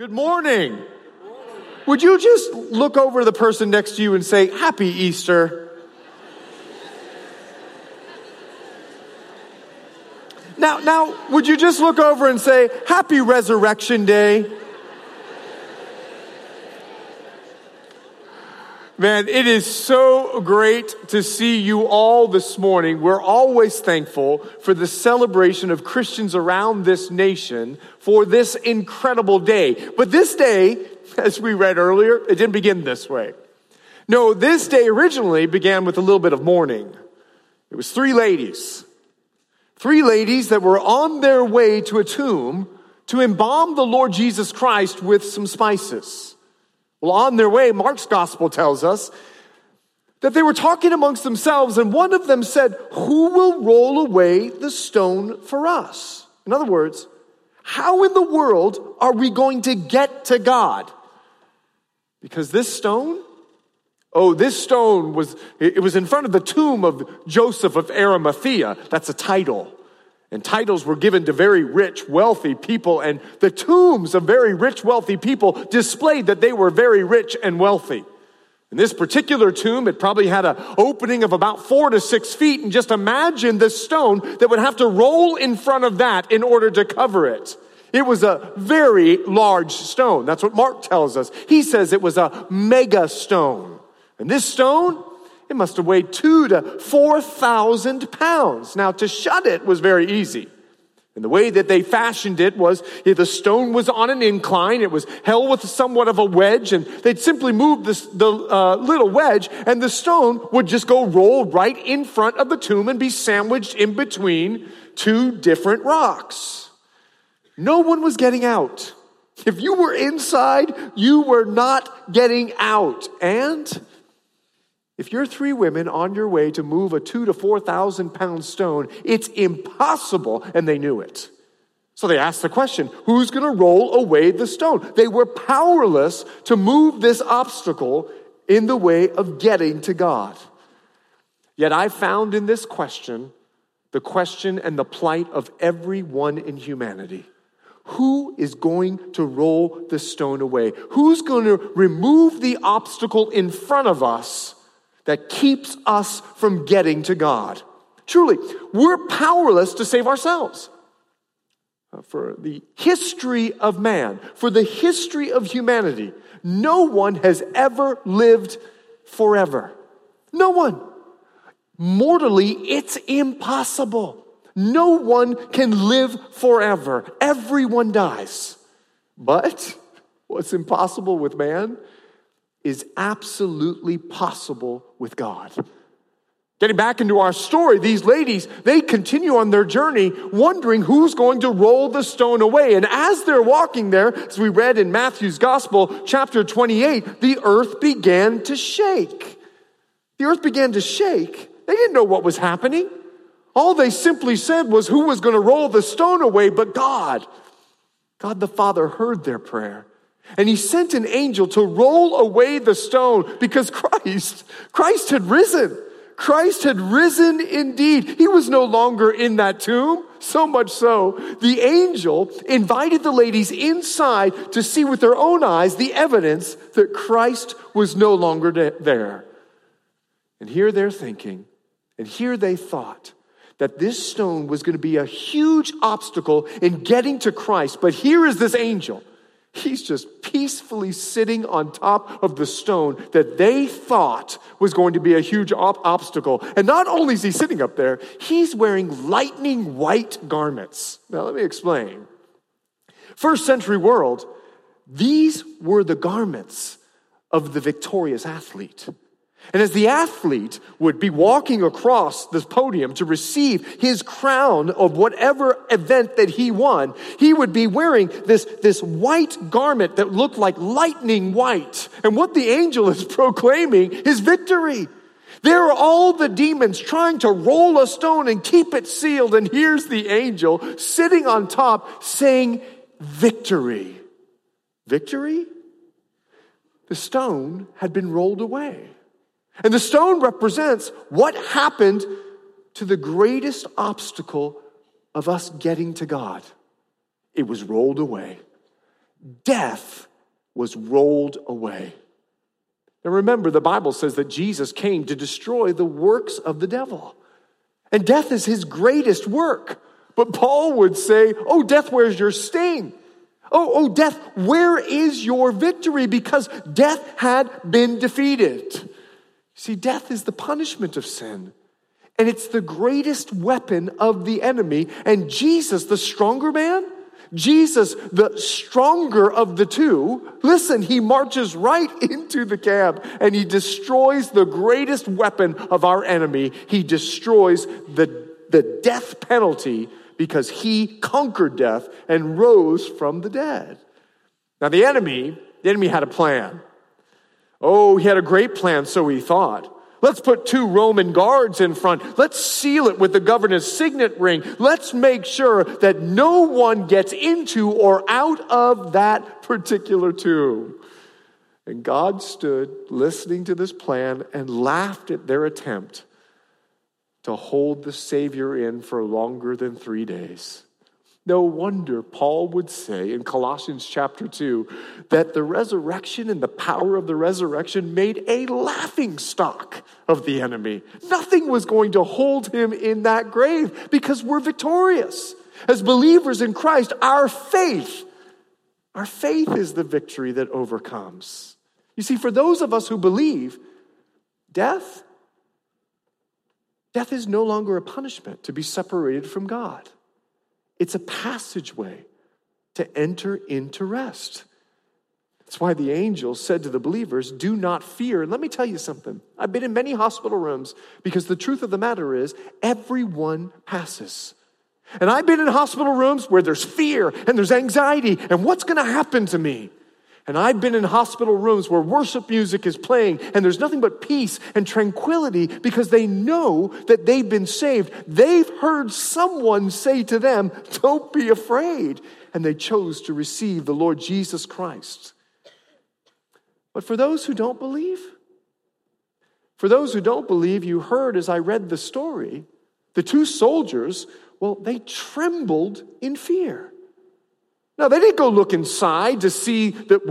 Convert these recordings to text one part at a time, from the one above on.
Good morning. Would you just look over the person next to you and say, Happy Easter? Now, now, would you just look over and say, Happy Resurrection Day? Man, it is so great to see you all this morning. We're always thankful for the celebration of Christians around this nation for this incredible day. But this day, as we read earlier, it didn't begin this way. No, this day originally began with a little bit of mourning. It was three ladies. Three ladies that were on their way to a tomb to embalm the Lord Jesus Christ with some spices. Well, on their way, Mark's gospel tells us that they were talking amongst themselves, and one of them said, Who will roll away the stone for us? In other words, how in the world are we going to get to God? Because this stone, oh, this stone was, it was in front of the tomb of Joseph of Arimathea. That's a title. And titles were given to very rich, wealthy people, and the tombs of very rich, wealthy people displayed that they were very rich and wealthy. In this particular tomb, it probably had an opening of about four to six feet, and just imagine the stone that would have to roll in front of that in order to cover it. It was a very large stone. That's what Mark tells us. He says it was a mega stone. And this stone, it must have weighed two to 4,000 pounds. Now, to shut it was very easy. And the way that they fashioned it was the stone was on an incline. It was held with somewhat of a wedge, and they'd simply move this, the uh, little wedge, and the stone would just go roll right in front of the tomb and be sandwiched in between two different rocks. No one was getting out. If you were inside, you were not getting out. And if you're three women on your way to move a two to 4,000 pound stone, it's impossible, and they knew it. So they asked the question who's going to roll away the stone? They were powerless to move this obstacle in the way of getting to God. Yet I found in this question the question and the plight of everyone in humanity. Who is going to roll the stone away? Who's going to remove the obstacle in front of us that keeps us from getting to God. Truly, we're powerless to save ourselves. Uh, for the history of man, for the history of humanity, no one has ever lived forever. No one. Mortally, it's impossible. No one can live forever. Everyone dies. But what's impossible with man is absolutely possible with God. Getting back into our story, these ladies, they continue on their journey wondering who's going to roll the stone away. And as they're walking there, as we read in Matthew's gospel, chapter 28, the earth began to shake. The earth began to shake. They didn't know what was happening. All they simply said was who was going to roll the stone away but God. God the Father heard their prayer. And he sent an angel to roll away the stone because Christ, Christ had risen. Christ had risen indeed. He was no longer in that tomb. So much so, the angel invited the ladies inside to see with their own eyes the evidence that Christ was no longer there. And here they're thinking, and here they thought that this stone was going to be a huge obstacle in getting to Christ. But here is this angel He's just peacefully sitting on top of the stone that they thought was going to be a huge op- obstacle. And not only is he sitting up there, he's wearing lightning white garments. Now, let me explain. First century world, these were the garments of the victorious athlete. And as the athlete would be walking across the podium to receive his crown of whatever event that he won, he would be wearing this, this white garment that looked like lightning white. And what the angel is proclaiming is victory. There are all the demons trying to roll a stone and keep it sealed. And here's the angel sitting on top saying, Victory. Victory? The stone had been rolled away. And the stone represents what happened to the greatest obstacle of us getting to God. It was rolled away. death was rolled away. Now remember, the Bible says that Jesus came to destroy the works of the devil. And death is his greatest work. But Paul would say, Oh, death, where's your sting? Oh, oh, death, where is your victory? Because death had been defeated. See, death is the punishment of sin. And it's the greatest weapon of the enemy. And Jesus, the stronger man, Jesus, the stronger of the two, listen, he marches right into the camp and he destroys the greatest weapon of our enemy. He destroys the, the death penalty because he conquered death and rose from the dead. Now, the enemy, the enemy had a plan. Oh, he had a great plan, so he thought. Let's put two Roman guards in front. Let's seal it with the governor's signet ring. Let's make sure that no one gets into or out of that particular tomb. And God stood listening to this plan and laughed at their attempt to hold the Savior in for longer than three days. No wonder Paul would say in Colossians chapter 2 that the resurrection and the power of the resurrection made a laughing stock of the enemy. Nothing was going to hold him in that grave because we're victorious. As believers in Christ, our faith, our faith is the victory that overcomes. You see, for those of us who believe, death Death is no longer a punishment to be separated from God, it's a passageway to enter into rest. That's why the angel said to the believers, Do not fear. And let me tell you something. I've been in many hospital rooms because the truth of the matter is, everyone passes. And I've been in hospital rooms where there's fear and there's anxiety and what's going to happen to me? And I've been in hospital rooms where worship music is playing and there's nothing but peace and tranquility because they know that they've been saved. They've heard someone say to them, Don't be afraid. And they chose to receive the Lord Jesus Christ. But for those who don't believe, for those who don't believe, you heard as I read the story, the two soldiers, well, they trembled in fear. Now, they didn't go look inside to see that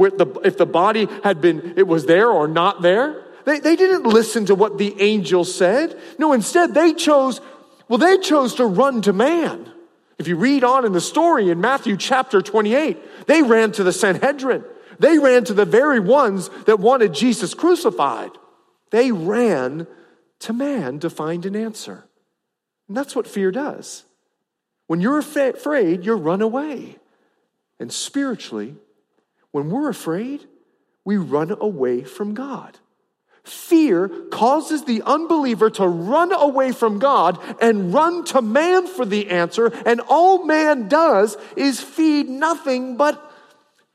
if the body had been, it was there or not there. They, they didn't listen to what the angel said. No, instead, they chose, well, they chose to run to man. If you read on in the story in Matthew chapter 28, they ran to the Sanhedrin. They ran to the very ones that wanted Jesus crucified. They ran to man to find an answer. And that's what fear does. When you're afraid, you run away. And spiritually, when we're afraid, we run away from God. Fear causes the unbeliever to run away from God and run to man for the answer, and all man does is feed nothing but,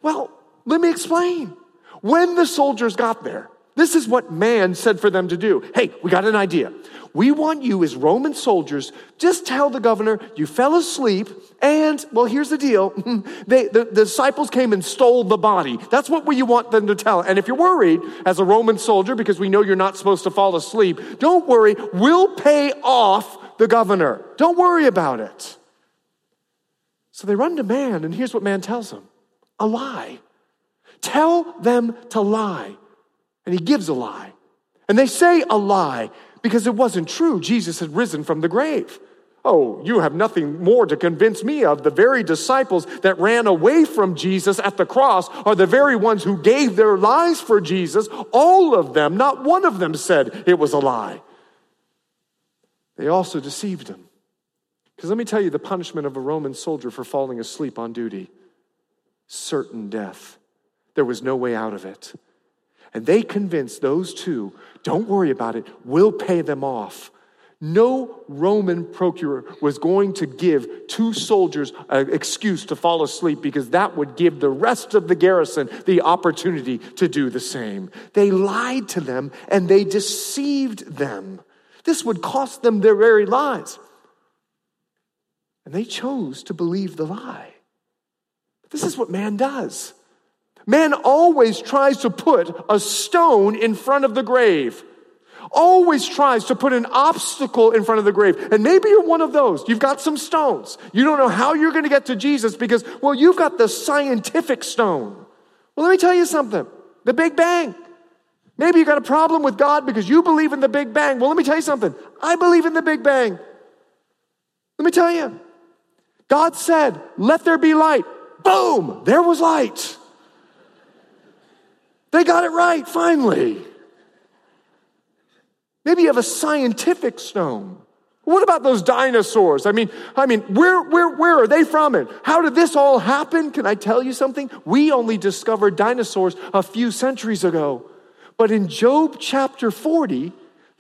well, let me explain. When the soldiers got there, this is what man said for them to do. Hey, we got an idea. We want you as Roman soldiers, just tell the governor you fell asleep and, well, here's the deal. they, the, the, disciples came and stole the body. That's what you want them to tell. And if you're worried as a Roman soldier, because we know you're not supposed to fall asleep, don't worry. We'll pay off the governor. Don't worry about it. So they run to man, and here's what man tells them a lie. Tell them to lie. And he gives a lie. And they say a lie because it wasn't true. Jesus had risen from the grave. Oh, you have nothing more to convince me of. The very disciples that ran away from Jesus at the cross are the very ones who gave their lives for Jesus. All of them, not one of them said it was a lie. They also deceived him. Because let me tell you the punishment of a Roman soldier for falling asleep on duty certain death. There was no way out of it. And they convinced those two, don't worry about it, we'll pay them off. No Roman procurer was going to give two soldiers an excuse to fall asleep because that would give the rest of the garrison the opportunity to do the same. They lied to them and they deceived them. This would cost them their very lives. And they chose to believe the lie. This is what man does. Man always tries to put a stone in front of the grave. always tries to put an obstacle in front of the grave. And maybe you're one of those. You've got some stones. You don't know how you're going to get to Jesus because, well, you've got the scientific stone. Well, let me tell you something the Big Bang. Maybe you got a problem with God because you believe in the Big Bang. Well, let me tell you something. I believe in the Big Bang. Let me tell you. God said, Let there be light. Boom, there was light. They got it right, finally. Maybe you have a scientific stone. What about those dinosaurs? I mean, I mean, where, where, where are they from and how did this all happen? Can I tell you something? We only discovered dinosaurs a few centuries ago. But in Job chapter 40,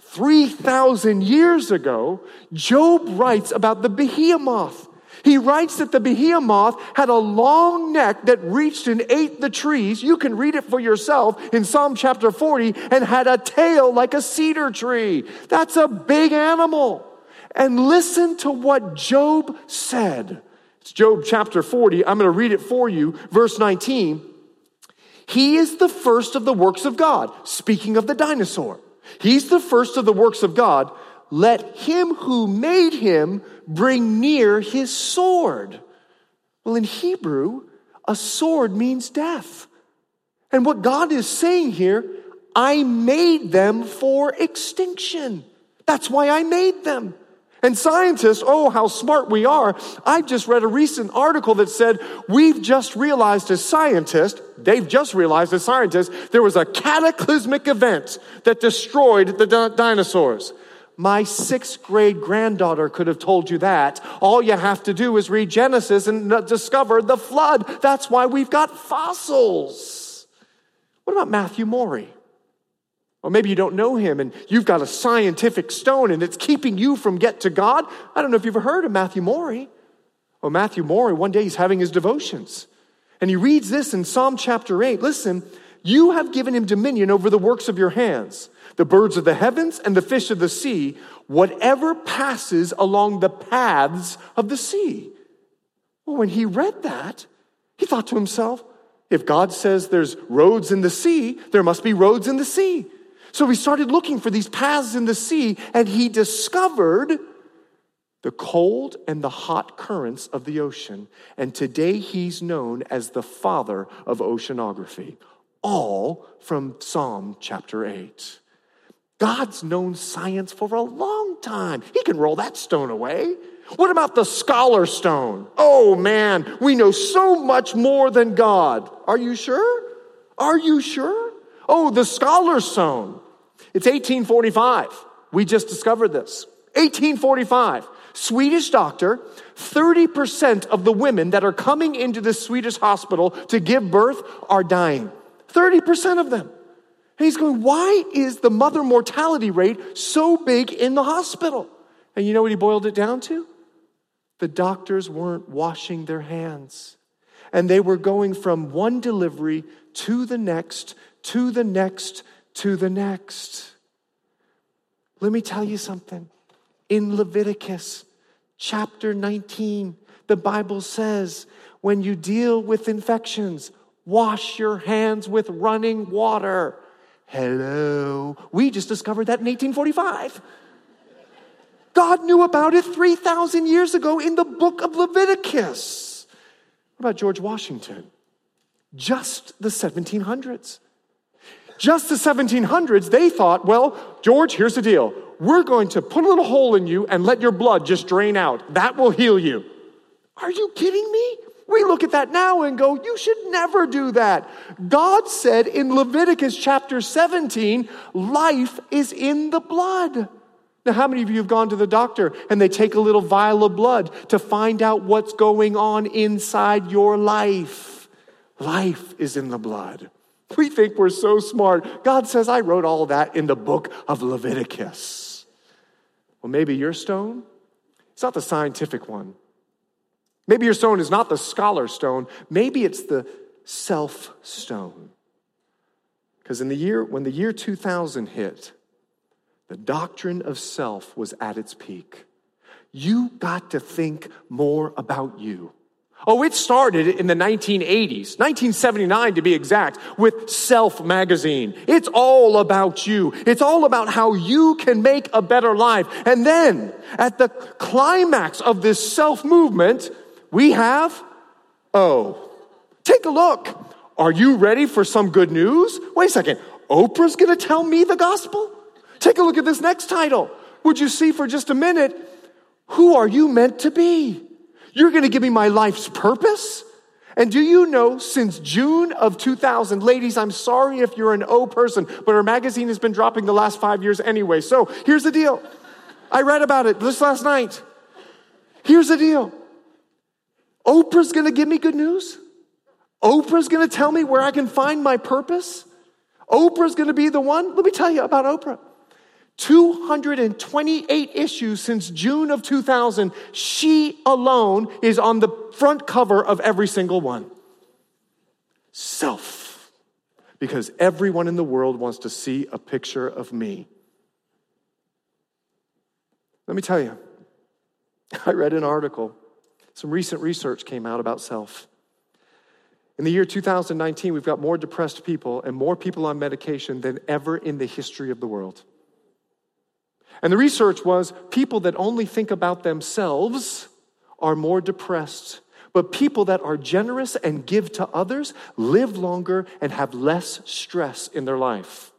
3,000 years ago, Job writes about the behemoth. He writes that the behemoth had a long neck that reached and ate the trees. You can read it for yourself in Psalm chapter 40 and had a tail like a cedar tree. That's a big animal. And listen to what Job said. It's Job chapter 40. I'm going to read it for you. Verse 19. He is the first of the works of God. Speaking of the dinosaur, he's the first of the works of God. Let him who made him bring near his sword. Well, in Hebrew, a sword means death. And what God is saying here, I made them for extinction. That's why I made them. And scientists, oh, how smart we are. I just read a recent article that said, we've just realized as scientists, they've just realized as scientists, there was a cataclysmic event that destroyed the di- dinosaurs. My sixth grade granddaughter could have told you that. All you have to do is read Genesis and discover the flood. That's why we've got fossils. What about Matthew Maury? Or maybe you don't know him and you've got a scientific stone and it's keeping you from get to God. I don't know if you've ever heard of Matthew Maury. Well, Matthew Maury, one day he's having his devotions. And he reads this in Psalm chapter 8. Listen, you have given him dominion over the works of your hands the birds of the heavens and the fish of the sea, whatever passes along the paths of the sea. Well, when he read that, he thought to himself, if God says there's roads in the sea, there must be roads in the sea. So he started looking for these paths in the sea, and he discovered the cold and the hot currents of the ocean. And today he's known as the father of oceanography, all from Psalm chapter 8. God's known science for a long time. He can roll that stone away. What about the scholar stone? Oh man, we know so much more than God. Are you sure? Are you sure? Oh, the scholar stone. It's 1845. We just discovered this. 1845. Swedish doctor, 30% of the women that are coming into this Swedish hospital to give birth are dying. 30% of them. He's going, why is the mother mortality rate so big in the hospital? And you know what he boiled it down to? The doctors weren't washing their hands. And they were going from one delivery to the next, to the next, to the next. Let me tell you something. In Leviticus chapter 19, the Bible says, when you deal with infections, wash your hands with running water. Hello. We just discovered that in 1845. God knew about it 3,000 years ago in the book of Leviticus. What about George Washington? Just the 1700s. Just the 1700s, they thought, well, George, here's the deal. We're going to put a little hole in you and let your blood just drain out. That will heal you. Are you kidding me? We look at that now and go, you should never do that. God said in Leviticus chapter 17, life is in the blood. Now, how many of you have gone to the doctor and they take a little vial of blood to find out what's going on inside your life? Life is in the blood. We think we're so smart. God says, I wrote all that in the book of Leviticus. Well, maybe your stone, it's not the scientific one. Maybe your stone is not the scholar stone, maybe it's the self stone. Because in the year when the year 2000 hit, the doctrine of self was at its peak. You got to think more about you. Oh, it started in the 1980s, 1979 to be exact, with Self magazine. It's all about you. It's all about how you can make a better life. And then at the climax of this self movement, we have, oh, take a look. Are you ready for some good news? Wait a second. Oprah's going to tell me the gospel? Take a look at this next title. Would you see for just a minute? Who are you meant to be? You're going to give me my life's purpose? And do you know, since June of 2000, ladies, I'm sorry if you're an O person, but our magazine has been dropping the last five years anyway. So here's the deal. I read about it just last night. Here's the deal Oprah's gonna give me good news. Oprah's gonna tell me where I can find my purpose. Oprah's gonna be the one. Let me tell you about Oprah. 228 issues since June of 2000. She alone is on the front cover of every single one. Self. Because everyone in the world wants to see a picture of me. Let me tell you, I read an article. Some recent research came out about self. In the year 2019, we've got more depressed people and more people on medication than ever in the history of the world. And the research was people that only think about themselves are more depressed. But people that are generous and give to others live longer and have less stress in their life.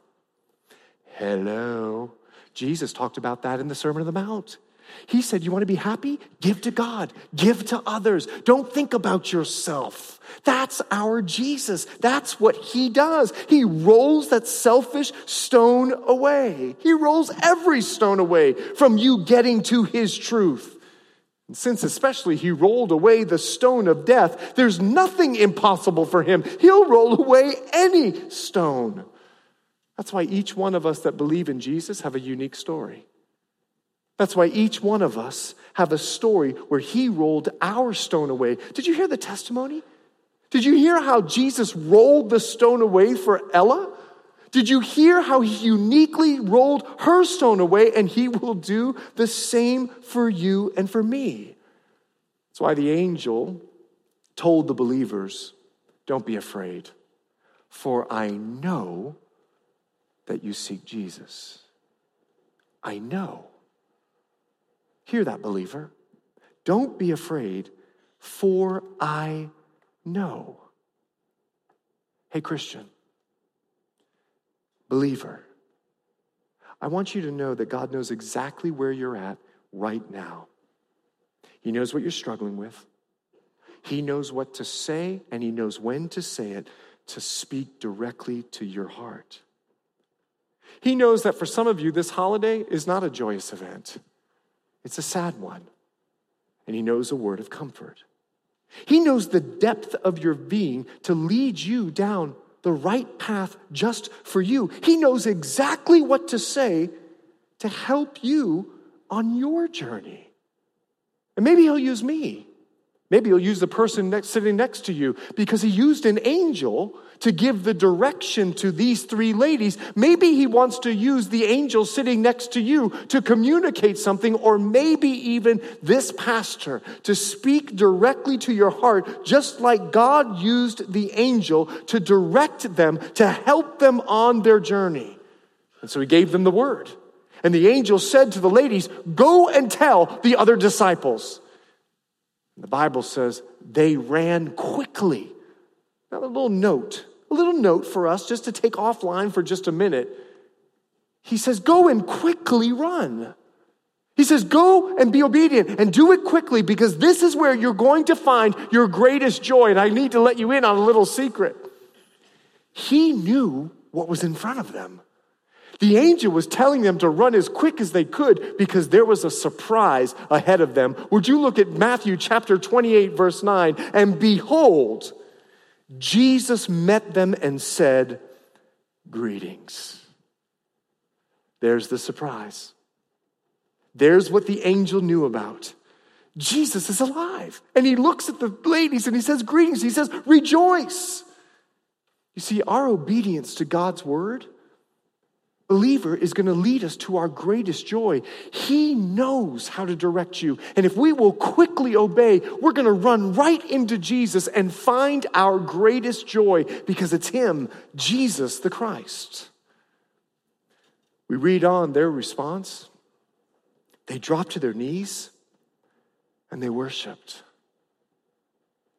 Hello. Jesus talked about that in the Sermon on the Mount. He said, You want to be happy? Give to God, give to others. Don't think about yourself. That's our Jesus. That's what he does. He rolls that selfish stone away. He rolls every stone away from you getting to his truth. And since especially he rolled away the stone of death, there's nothing impossible for him. He'll roll away any stone. That's why each one of us that believe in Jesus have a unique story. That's why each one of us have a story where he rolled our stone away. Did you hear the testimony? Did you hear how Jesus rolled the stone away for Ella? Did you hear how he uniquely rolled her stone away and he will do the same for you and for me? That's why the angel told the believers, Don't be afraid, for I know that you seek Jesus. I know. Hear that, believer. Don't be afraid, for I know. Hey, Christian, believer, I want you to know that God knows exactly where you're at right now. He knows what you're struggling with. He knows what to say, and He knows when to say it to speak directly to your heart. He knows that for some of you, this holiday is not a joyous event. It's a sad one. And He knows a word of comfort. He knows the depth of your being to lead you down the right path just for you. He knows exactly what to say to help you on your journey. And maybe He'll use me. Maybe He'll use the person next, sitting next to you because He used an angel to give the direction to these three ladies. Maybe he wants to use the angel sitting next to you to communicate something, or maybe even this pastor to speak directly to your heart, just like God used the angel to direct them, to help them on their journey. And so he gave them the word. And the angel said to the ladies, Go and tell the other disciples. The Bible says they ran quickly now, a little note, a little note for us just to take offline for just a minute. He says, Go and quickly run. He says, Go and be obedient and do it quickly because this is where you're going to find your greatest joy. And I need to let you in on a little secret. He knew what was in front of them. The angel was telling them to run as quick as they could because there was a surprise ahead of them. Would you look at Matthew chapter 28, verse 9? And behold, Jesus met them and said, Greetings. There's the surprise. There's what the angel knew about. Jesus is alive. And he looks at the ladies and he says, Greetings. He says, Rejoice. You see, our obedience to God's word believer is going to lead us to our greatest joy. He knows how to direct you. And if we will quickly obey, we're going to run right into Jesus and find our greatest joy because it's Him, Jesus the Christ. We read on their response. They dropped to their knees and they worshiped.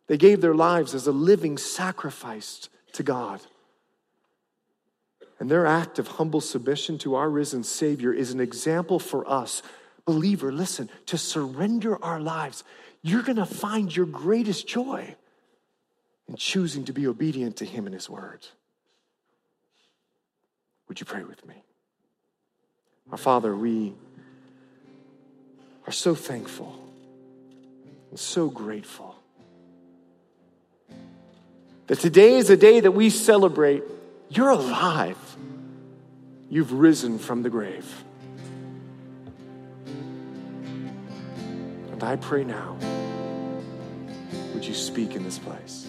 They gave their lives as a living sacrifice to God. And their act of humble submission to our risen Savior is an example for us. Believer, listen, to surrender our lives, you're going to find your greatest joy in choosing to be obedient to Him and His Word. Would you pray with me? Our Father, we are so thankful and so grateful that today is a day that we celebrate you're alive. You've risen from the grave. And I pray now, would you speak in this place?